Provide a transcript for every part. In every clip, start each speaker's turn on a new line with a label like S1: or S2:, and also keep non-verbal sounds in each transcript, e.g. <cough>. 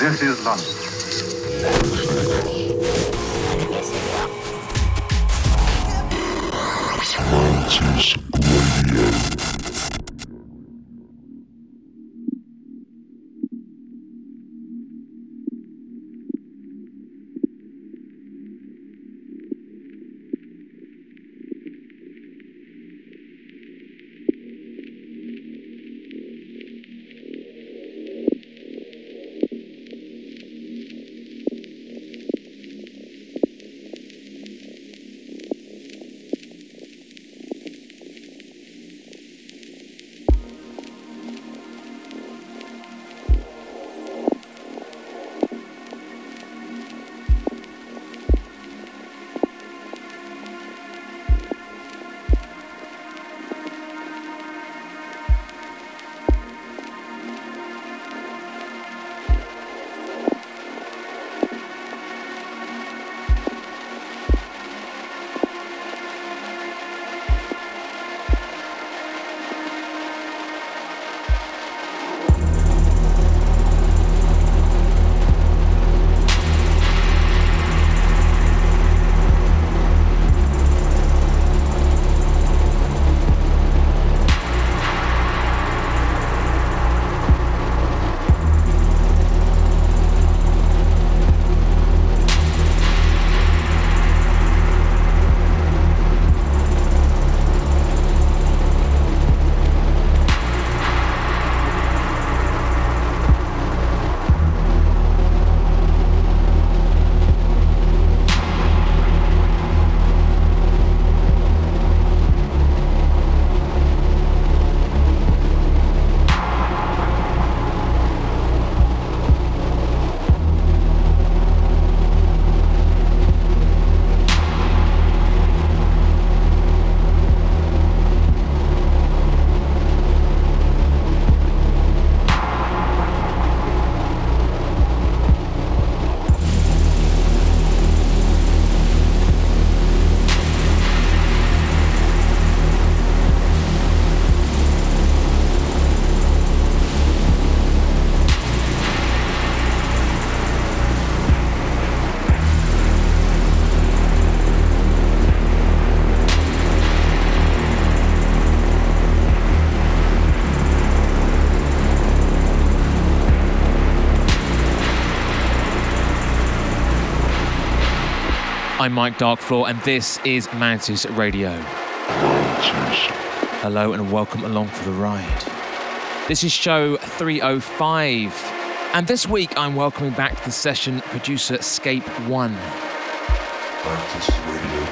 S1: This is London.
S2: Mantis Radio.
S3: I'm Mike Darkfloor, and this is Mantis Radio.
S2: Mantis.
S3: Hello, and welcome along for the ride. This is show 305, and this week I'm welcoming back to the session producer Scape One.
S2: Mantis Radio.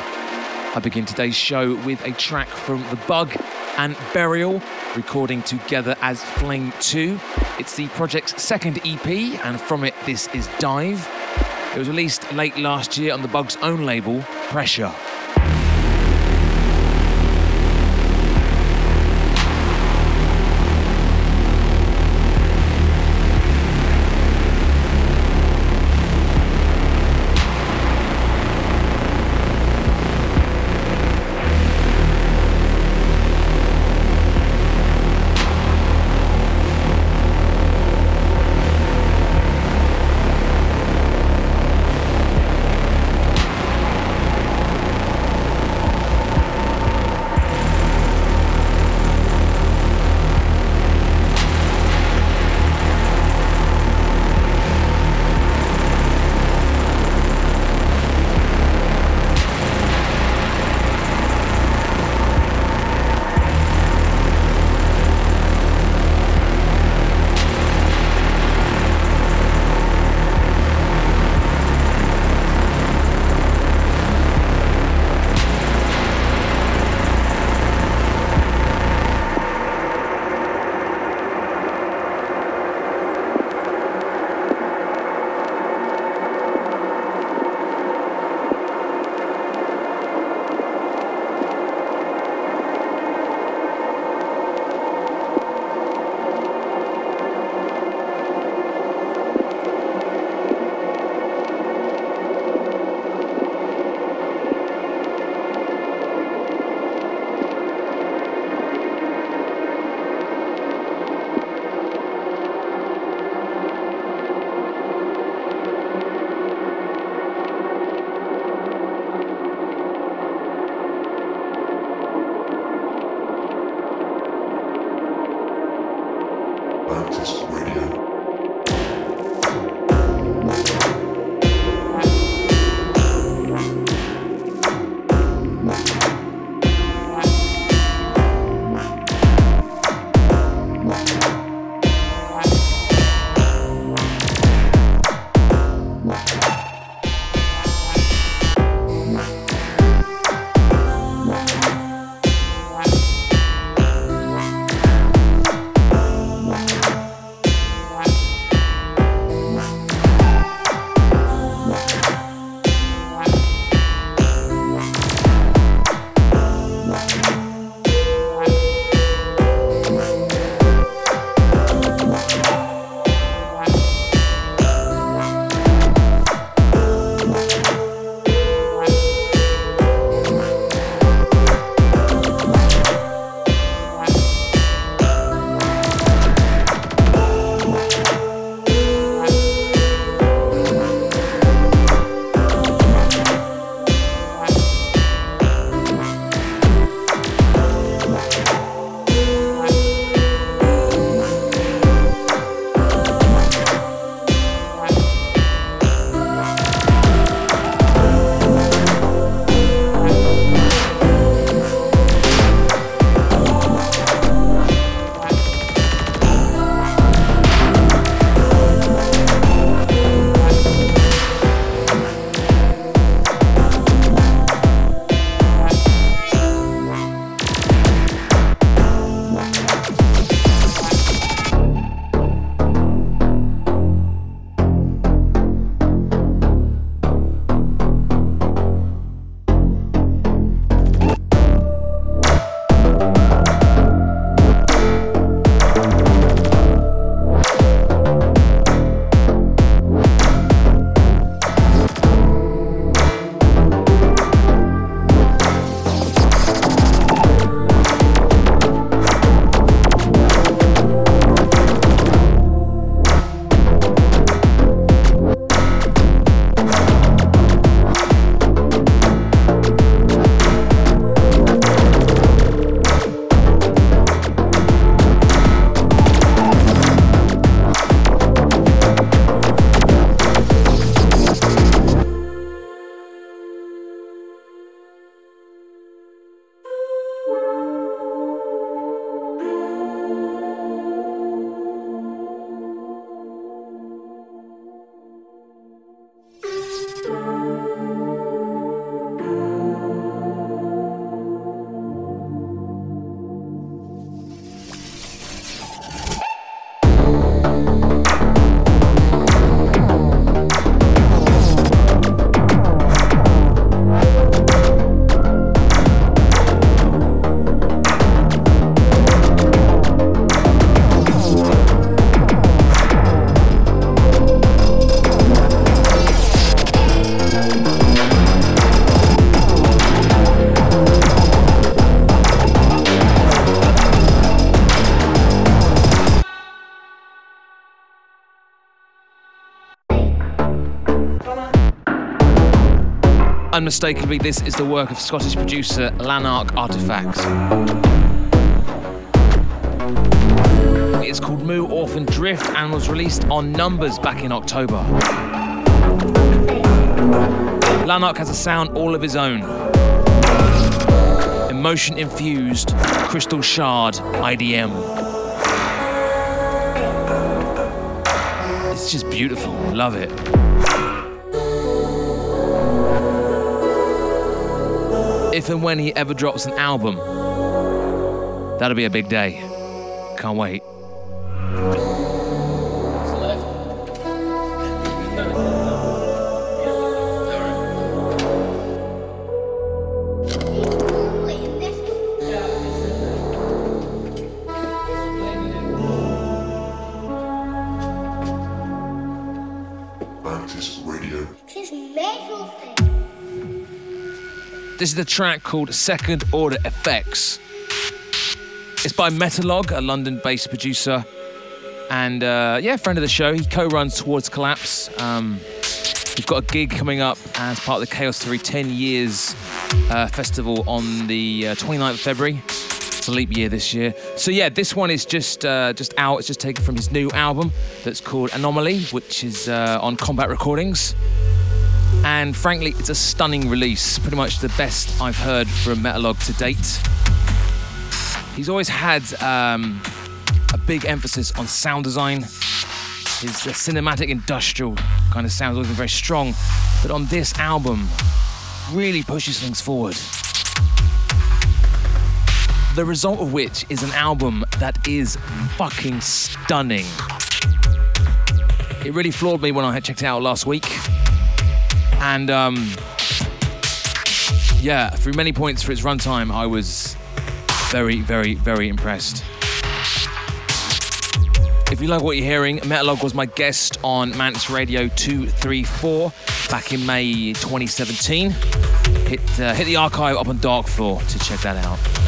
S3: I begin today's show with a track from The Bug and Burial, recording together as Flame 2. It's the project's second EP, and from it, this is Dive. It was released late last year on The Bug's own label, Pressure. Unmistakably, this is the work of Scottish producer Lanark Artefacts. It's called Moo Orphan Drift and was released on Numbers back in October. Lanark has a sound all of his own. Emotion infused, crystal shard IDM. It's just beautiful. Love it. If and when he ever drops an album, that'll be a big day. Can't wait. Is the track called Second Order Effects. It's by Metalog, a London based producer. And uh, yeah, friend of the show. He co runs Towards Collapse. Um, we've got a gig coming up as part of the Chaos Theory 10 Years uh, festival on the uh, 29th of February. It's a leap year this year. So yeah, this one is just uh, just out. It's just taken from his new album that's called Anomaly, which is uh, on Combat Recordings. And frankly, it's a stunning release. Pretty much the best I've heard from Metalog to date. He's always had um, a big emphasis on sound design. His uh, cinematic industrial kind of sound has always been very strong. But on this album, really pushes things forward. The result of which is an album that is fucking stunning. It really floored me when I had checked it out last week. And um, yeah, through many points for its runtime, I was very, very, very impressed. If you like what you're hearing, Metalog was my guest on Mantis Radio 234 back in May 2017. Hit, uh, hit the archive up on Dark Floor to check that out.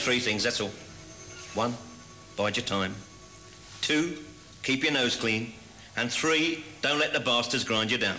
S4: Three things, that's all. One, bide your time. Two, keep your nose clean. And three, don't let the bastards grind you down.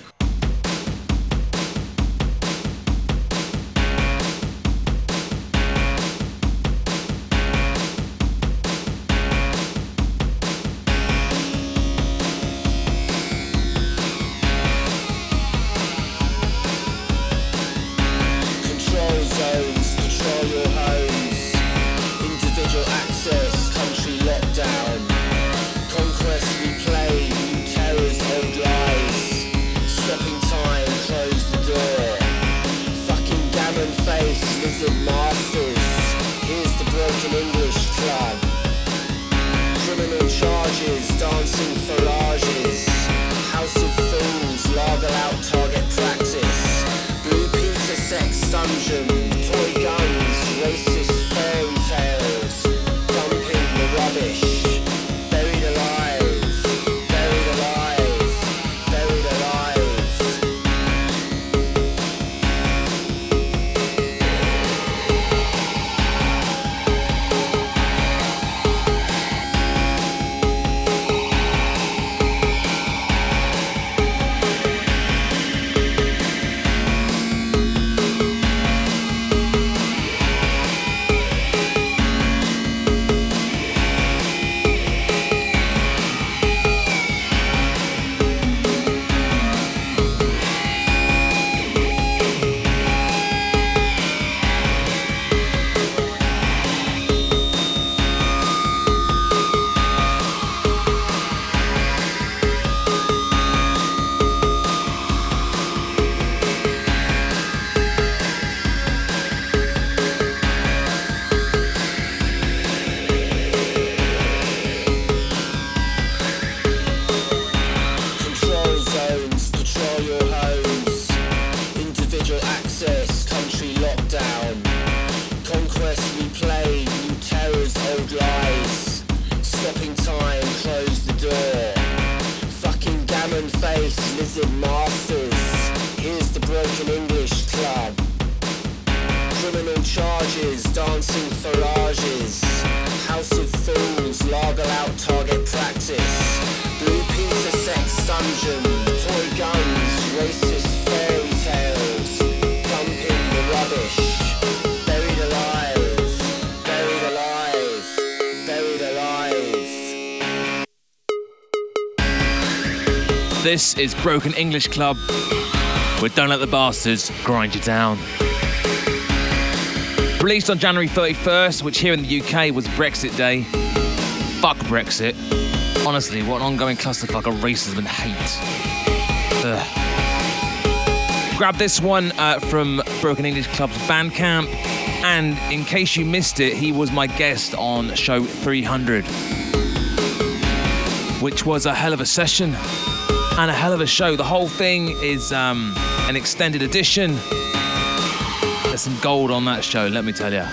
S3: Is Broken English Club with Don't Let the Bastards Grind You Down. Released on January 31st, which here in the UK was Brexit Day. Fuck Brexit. Honestly, what an ongoing clusterfuck of racism and hate. Ugh. Grab this one uh, from Broken English Club's Bandcamp. And in case you missed it, he was my guest on show 300, which was a hell of a session and a hell of a show. The whole thing is um, an extended edition. There's some gold on that show, let me tell you.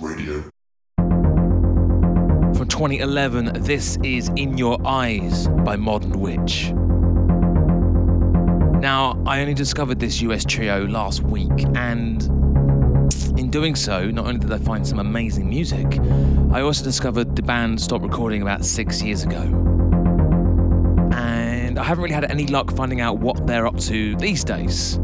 S2: Radio.
S3: From 2011, this is In Your Eyes by Modern Witch. I only discovered this US trio last week, and in doing so, not only did I find some amazing music, I also discovered the band stopped recording about six years ago. And I haven't really had any luck finding out what they're up to these days.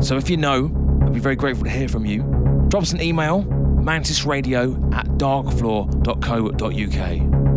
S3: So if you know, I'd be very grateful to hear from you. Drop us an email, mantisradio at darkfloor.co.uk.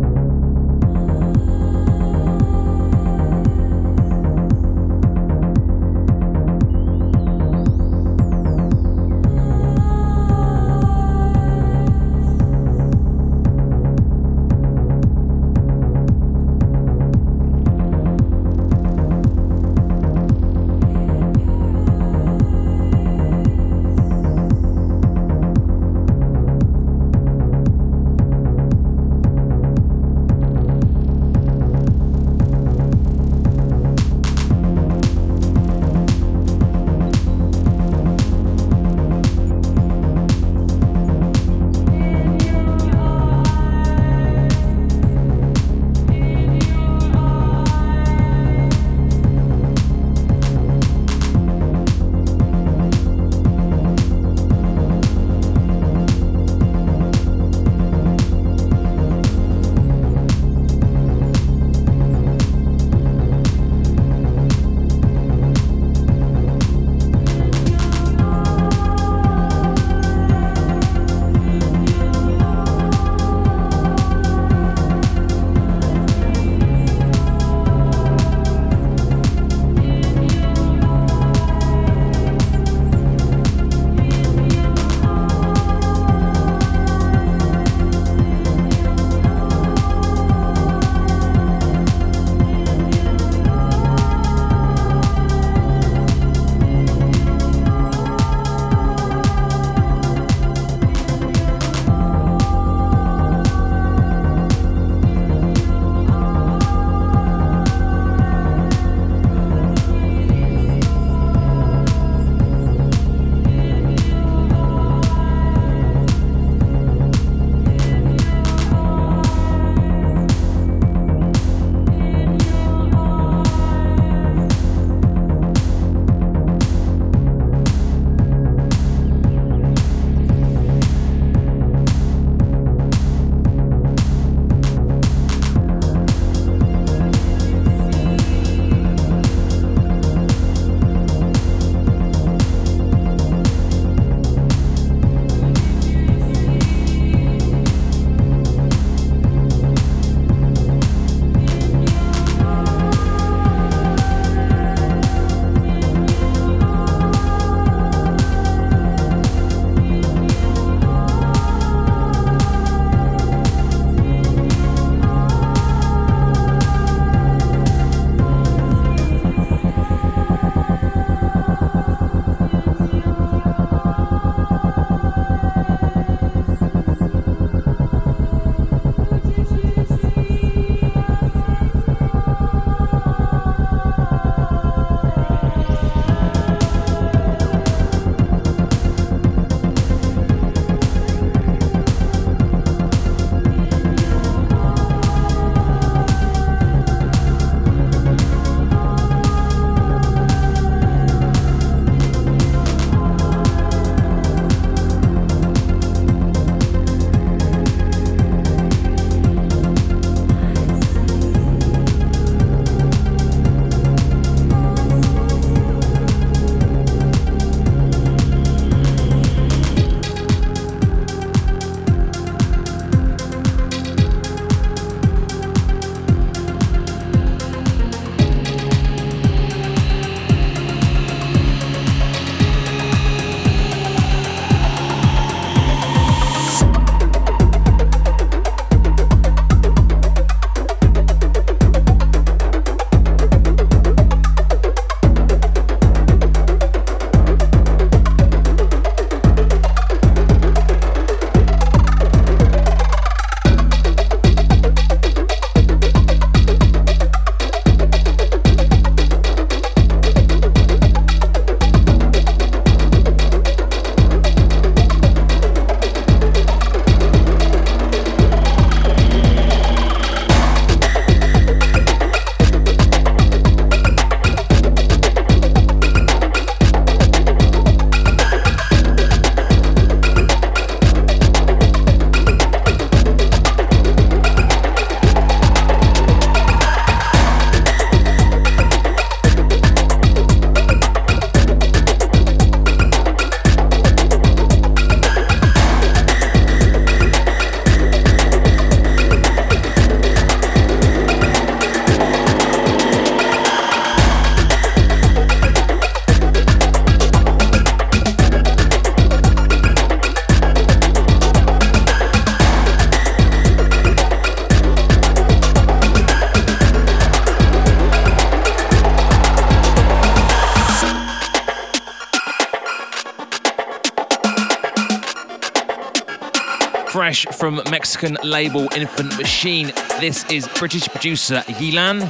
S3: Fresh from Mexican label Infant Machine, this is British producer Yilan.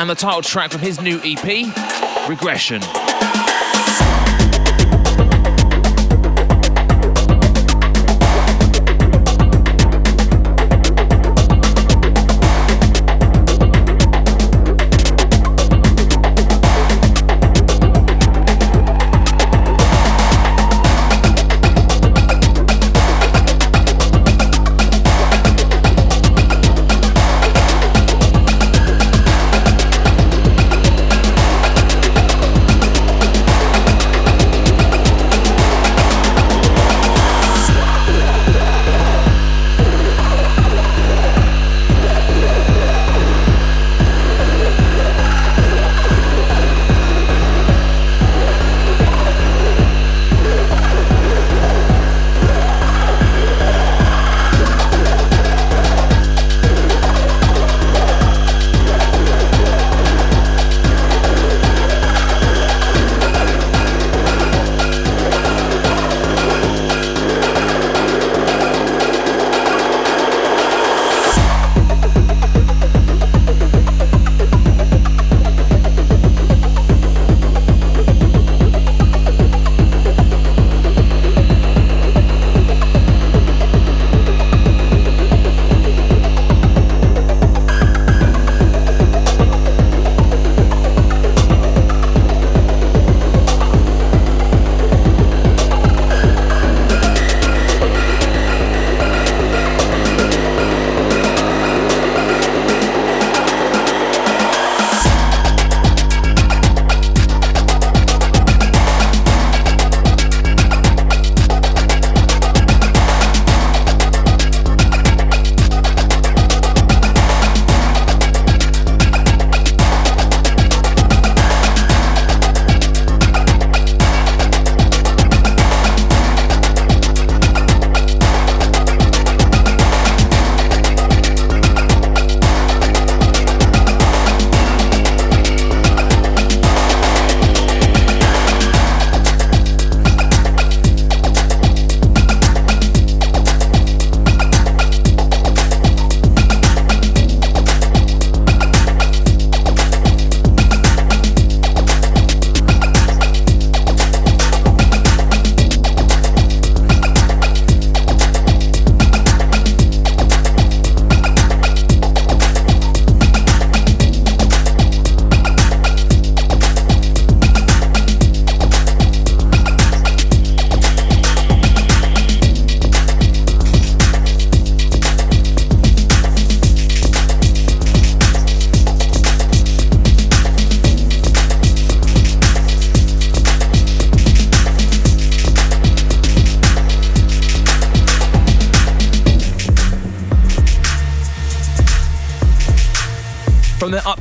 S3: And the title track from his new EP, Regression.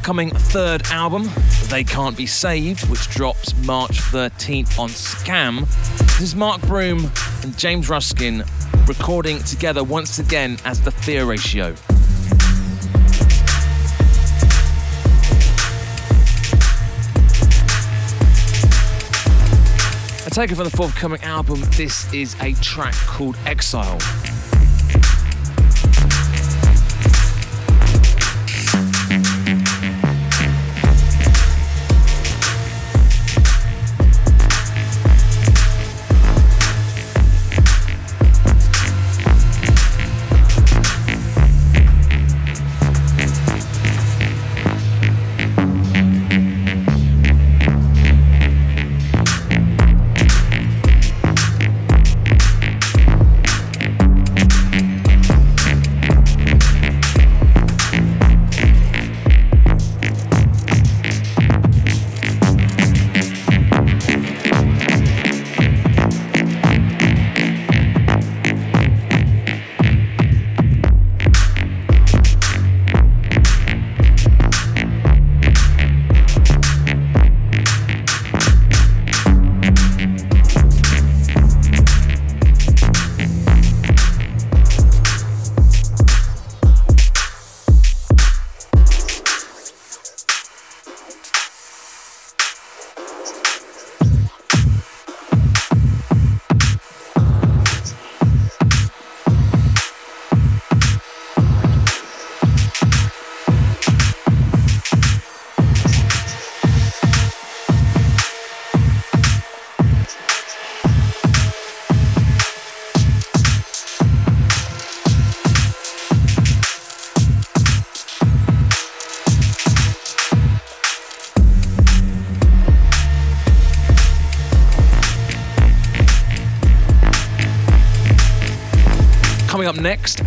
S3: Upcoming third album, They Can't Be Saved, which drops March 13th on Skam. This is Mark Broom and James Ruskin recording together once again as the Fear Ratio. A taker for the forthcoming album, this is a track called Exile.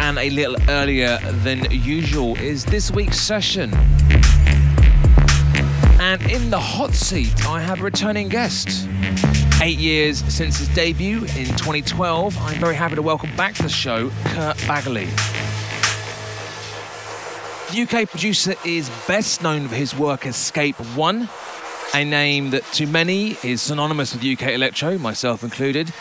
S3: And a little earlier than usual, is this week's session. And in the hot seat, I have a returning guest. Eight years since his debut in 2012, I'm very happy to welcome back to the show Kurt Baggaley. The UK producer is best known for his work Escape One, a name that to many is synonymous with UK electro, myself included.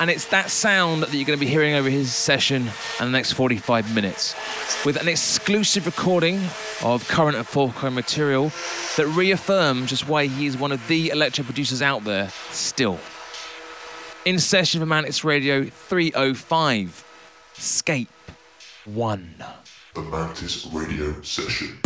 S3: And it's that sound that you're going to be hearing over his session in the next 45 minutes, with an exclusive recording of current and forthcoming material that reaffirms just why he is one of the electro producers out there still. In session for Mantis Radio 305, Scape 1.
S2: The Mantis Radio Session.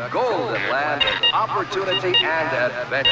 S5: A golden land of opportunity and adventure.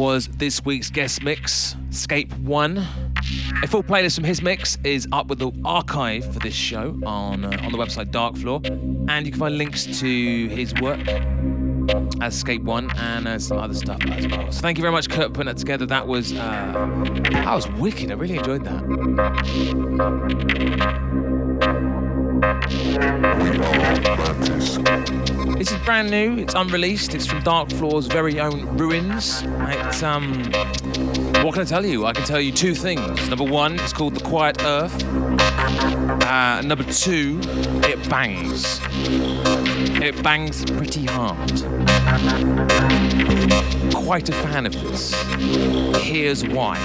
S3: Was this week's guest mix, Scape One. A full playlist from his mix is up with the archive for this show on uh, on the website Darkfloor, and you can find links to his work as Scape One and as some other stuff as well. So thank you very much, Kurt, for putting that together. That was uh, that was wicked. I really enjoyed that. This is brand new. It's unreleased. It's from Darkfloor's very own Ruins. It's um, what can I tell you? I can tell you two things. Number one, it's called The Quiet Earth. Uh, number two, it bangs. It bangs pretty hard. Quite a fan of this. Here's why.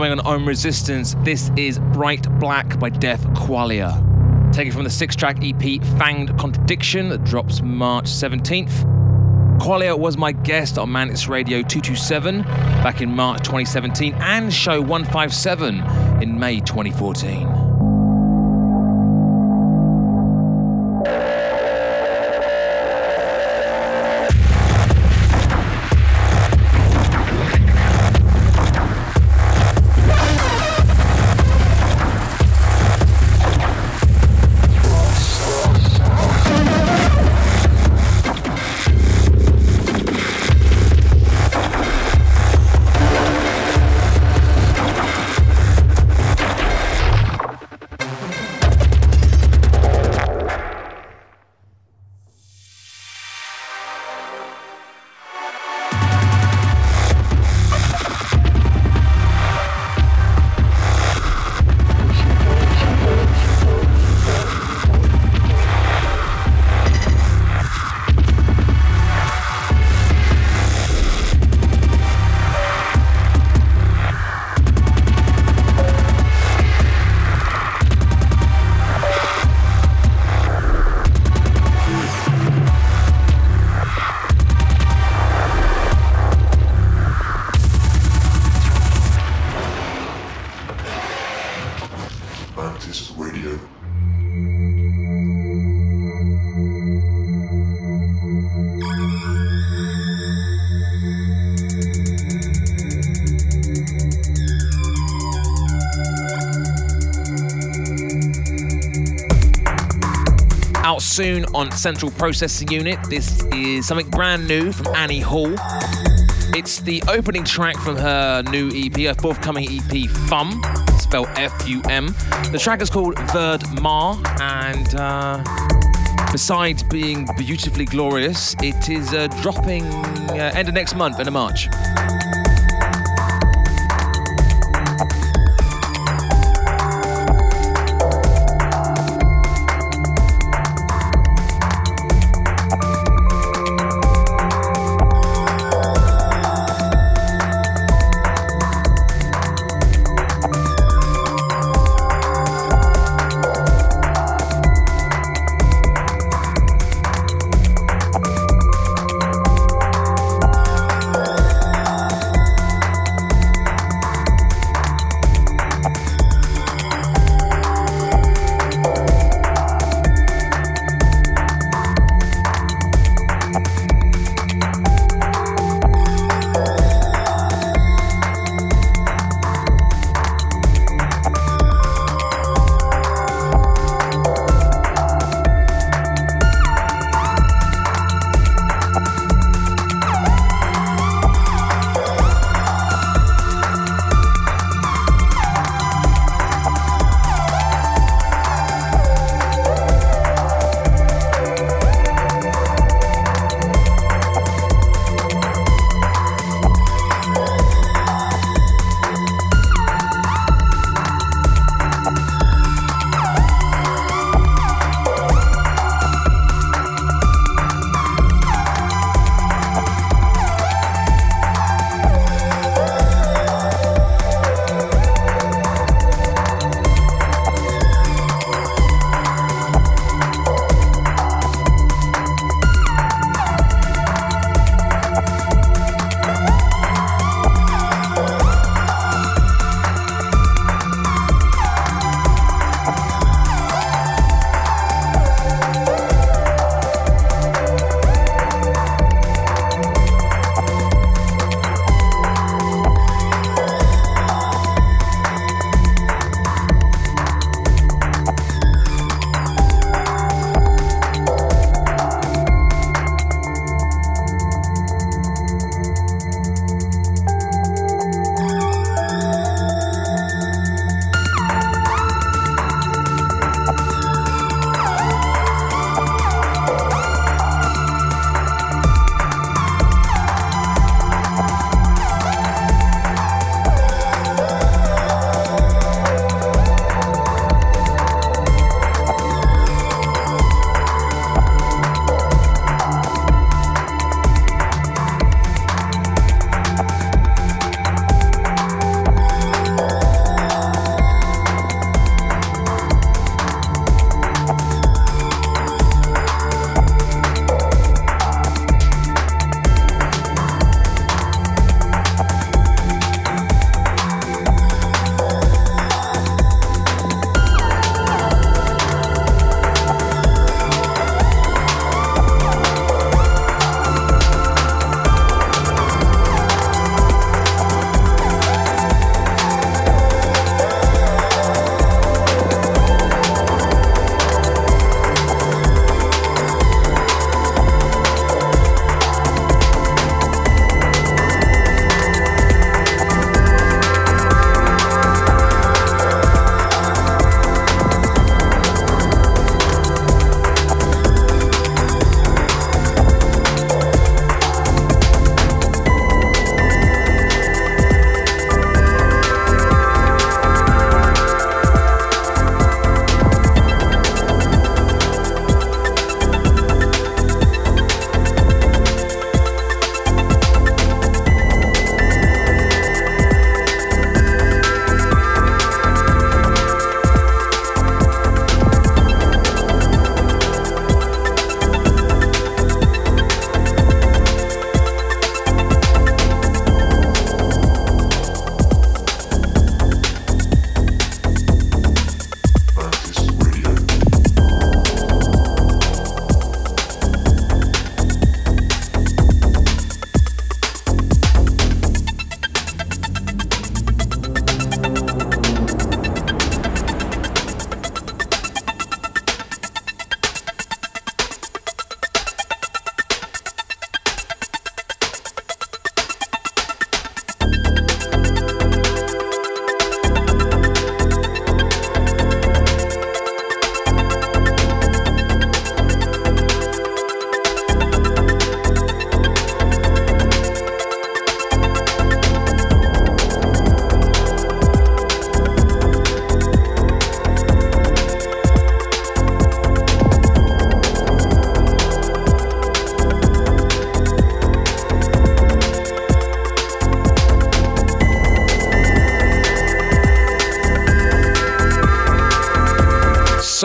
S3: Forthcoming on Own Resistance, this is Bright Black by Death Qualia. Taken from the six track EP Fanged Contradiction that drops March 17th. Qualia was my guest on Manix Radio 227 back in March 2017 and show 157 in May 2014. On Central Processing Unit. This is something brand new from Annie Hall. It's the opening track from her new EP, her forthcoming EP, Fum, spelled F U M. The track is called Verd Mar, and uh, besides being beautifully glorious, it is uh, dropping uh, end of next month, end of March.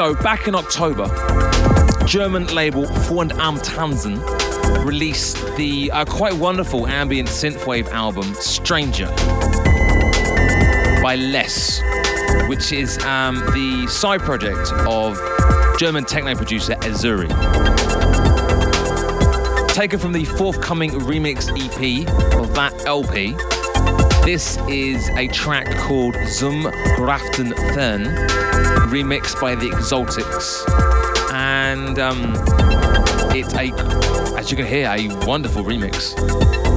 S3: So, back in October, German label Freund am Tanzen released the uh, quite wonderful ambient synthwave album Stranger by Less, which is um, the side project of German techno producer Azuri. Taken from the forthcoming remix EP of that LP, this is a track called Zum Graften Fern, remixed by the Exotics. And um, it's a, as you can hear, a wonderful remix.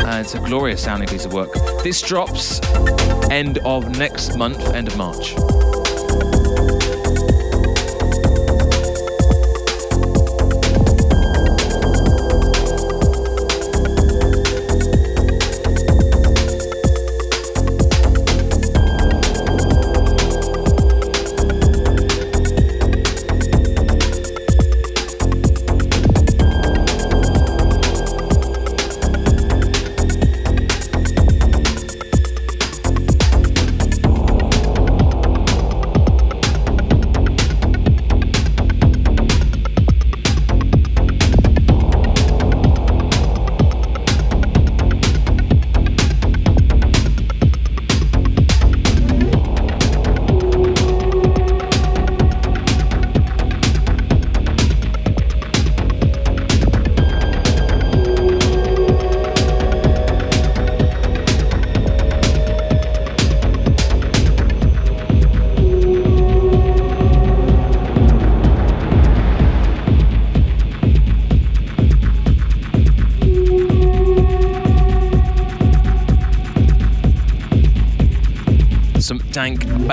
S3: Uh, it's a glorious sounding piece of work. This drops end of next month, end of March.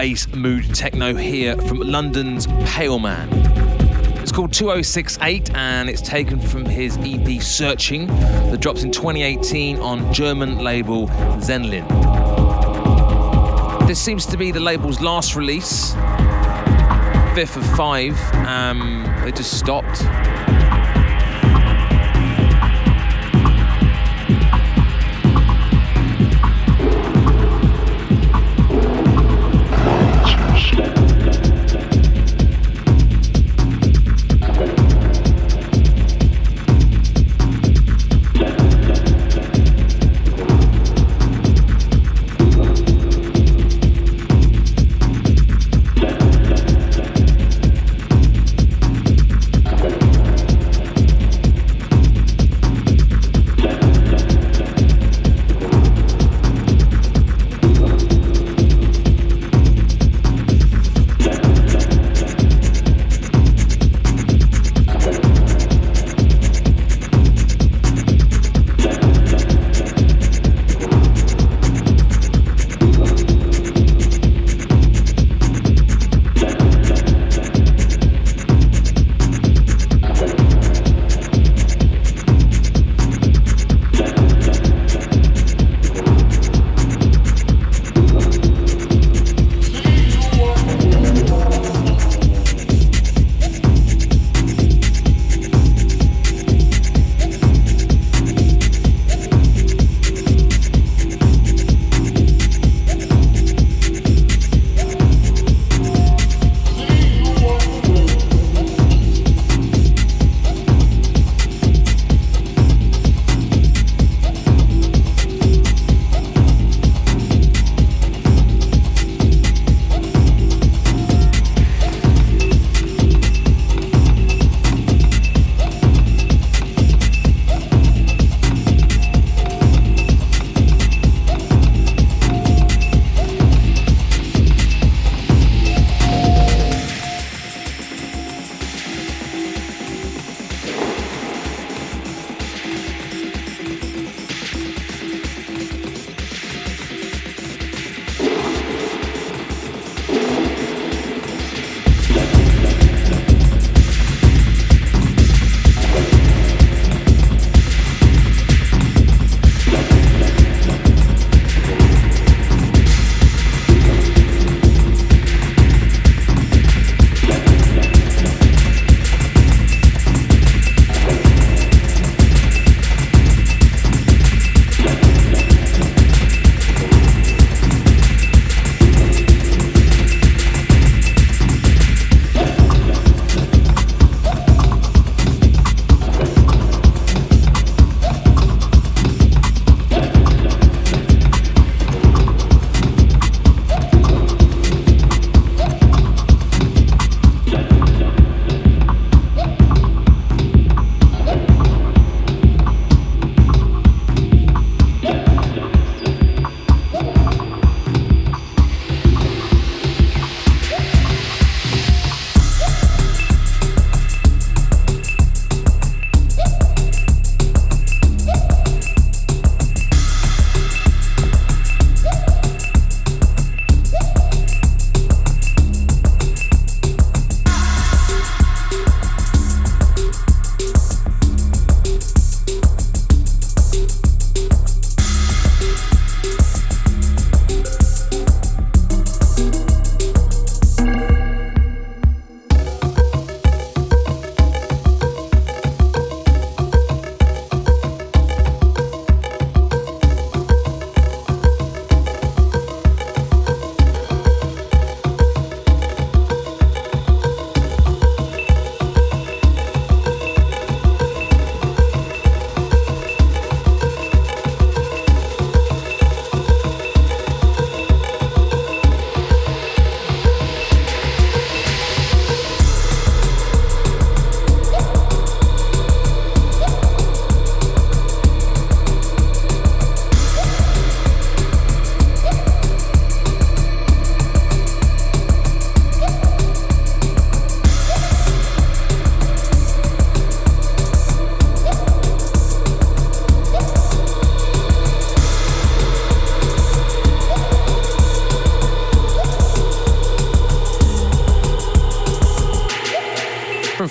S3: Bass mood techno here from London's Pale Man. It's called 2068 and it's taken from his EP Searching that drops in 2018 on German label Zenlin. This seems to be the label's last release, fifth of five. Um, they just stopped.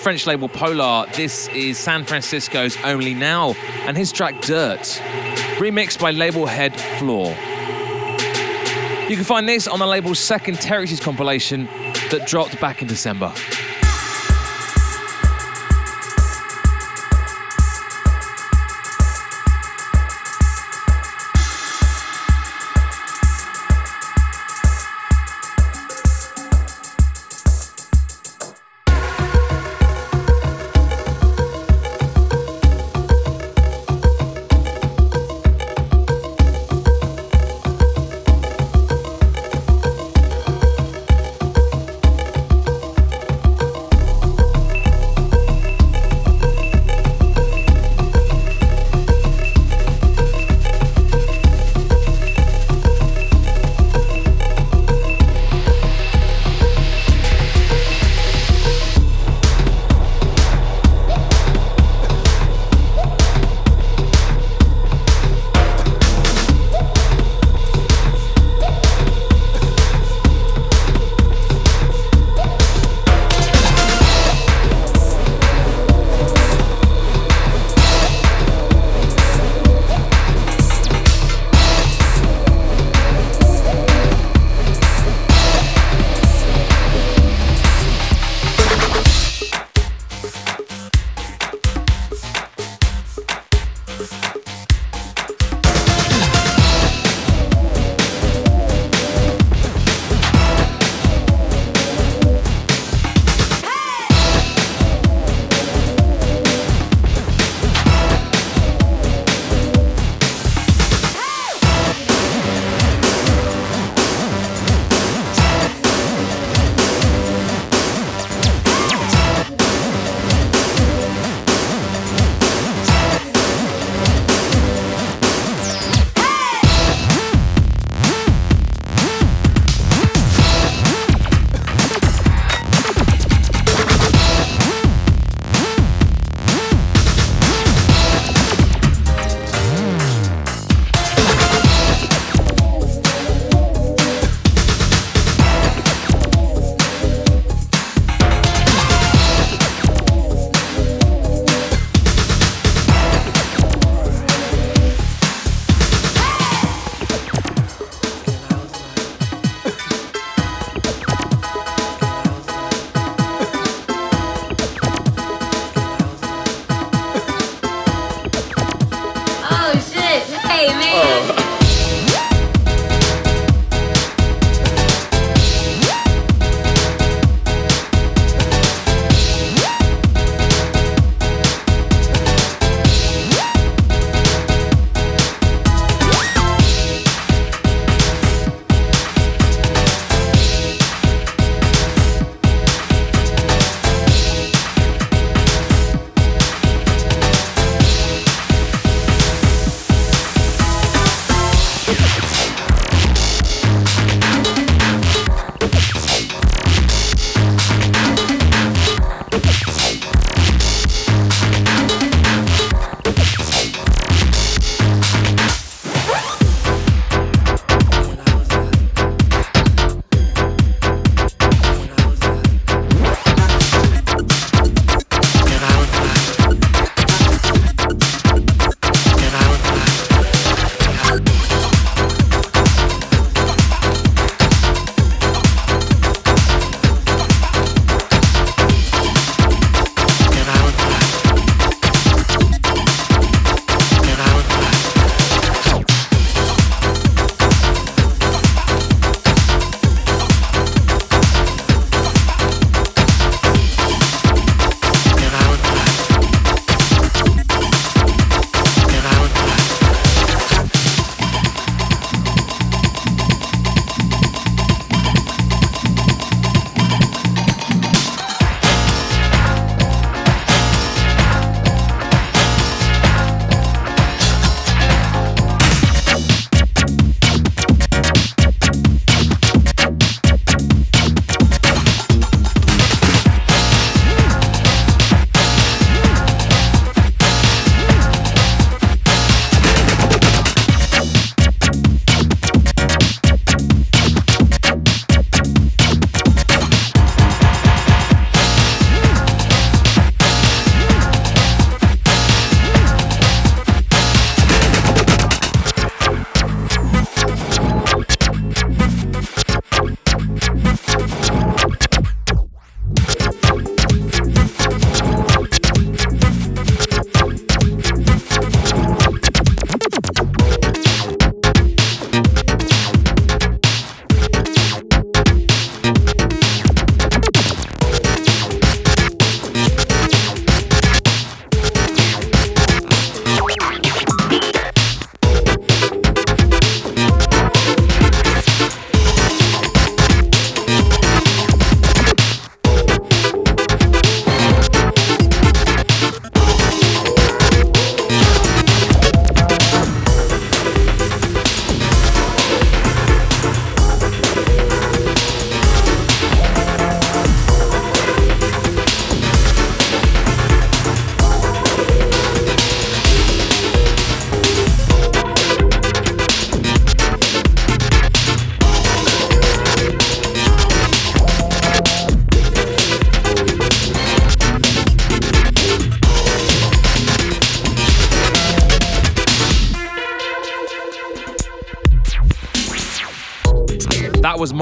S3: French label Polar, this is San Francisco's Only Now and his track Dirt, remixed by label head Floor. You can find this on the label's second Territories compilation that dropped back in December.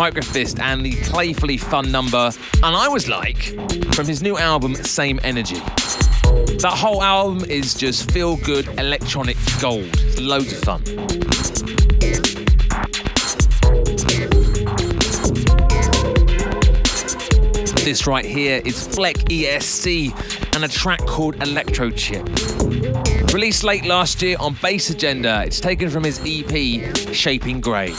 S3: Microfist and the playfully fun number, and I was like, from his new album, Same Energy. That whole album is just feel good electronic gold. It's loads of fun. This right here is Fleck ESC and a track called Electro Chip. Released late last year on Bass Agenda, it's taken from his EP Shaping Grey.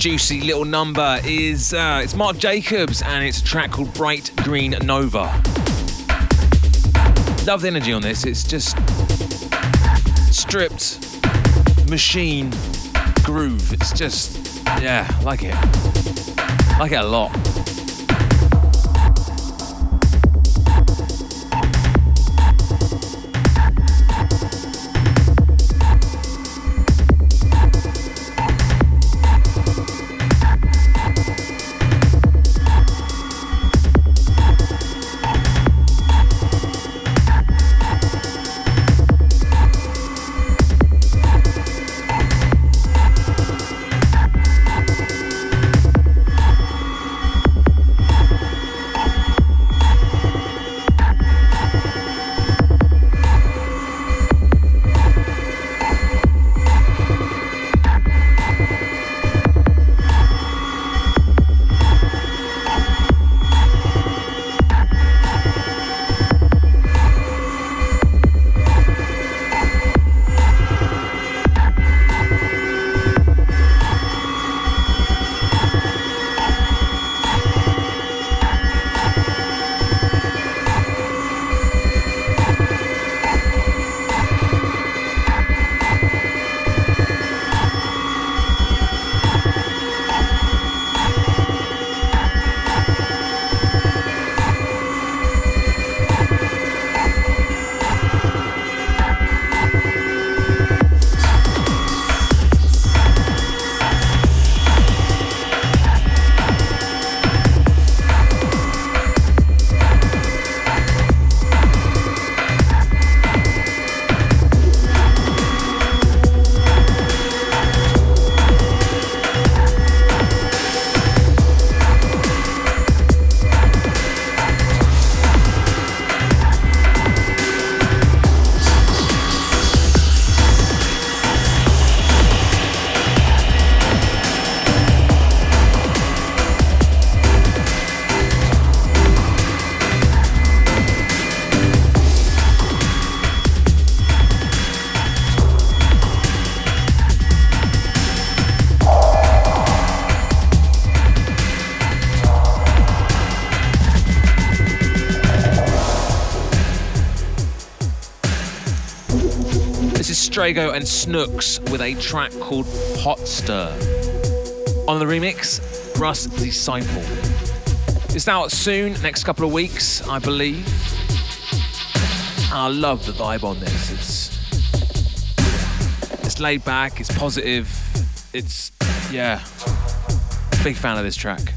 S3: Juicy little number is uh, it's Mark Jacobs and it's a track called Bright Green Nova. Love the energy on this. It's just stripped machine groove. It's just yeah, like it. Like it a lot. Strago and Snooks with a track called Hot Stir. On the remix, Russ Disciple. It's out soon, next couple of weeks, I believe. I love the vibe on this. It's it's laid back, it's positive, it's yeah. Big fan of this track.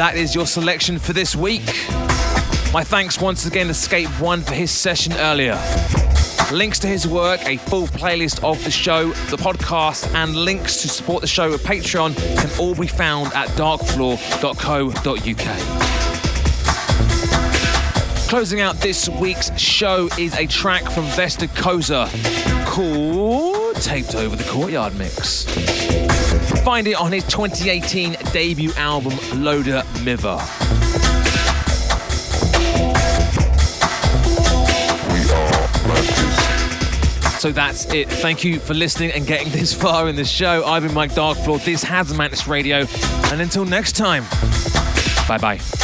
S3: That is your selection for this week. My thanks once again to Scape One for his session earlier. Links to his work, a full playlist of the show, the podcast, and links to support the show at Patreon can all be found at darkfloor.co.uk. Closing out this week's show is a track from Vesta Koza called Taped Over the Courtyard Mix. Find it on his 2018 debut album, Loader Miver. So that's it. Thank you for listening and getting <laughs> this far in the show. I've been Mike Darkfloor. This has Mantis Radio. And until next time, bye bye.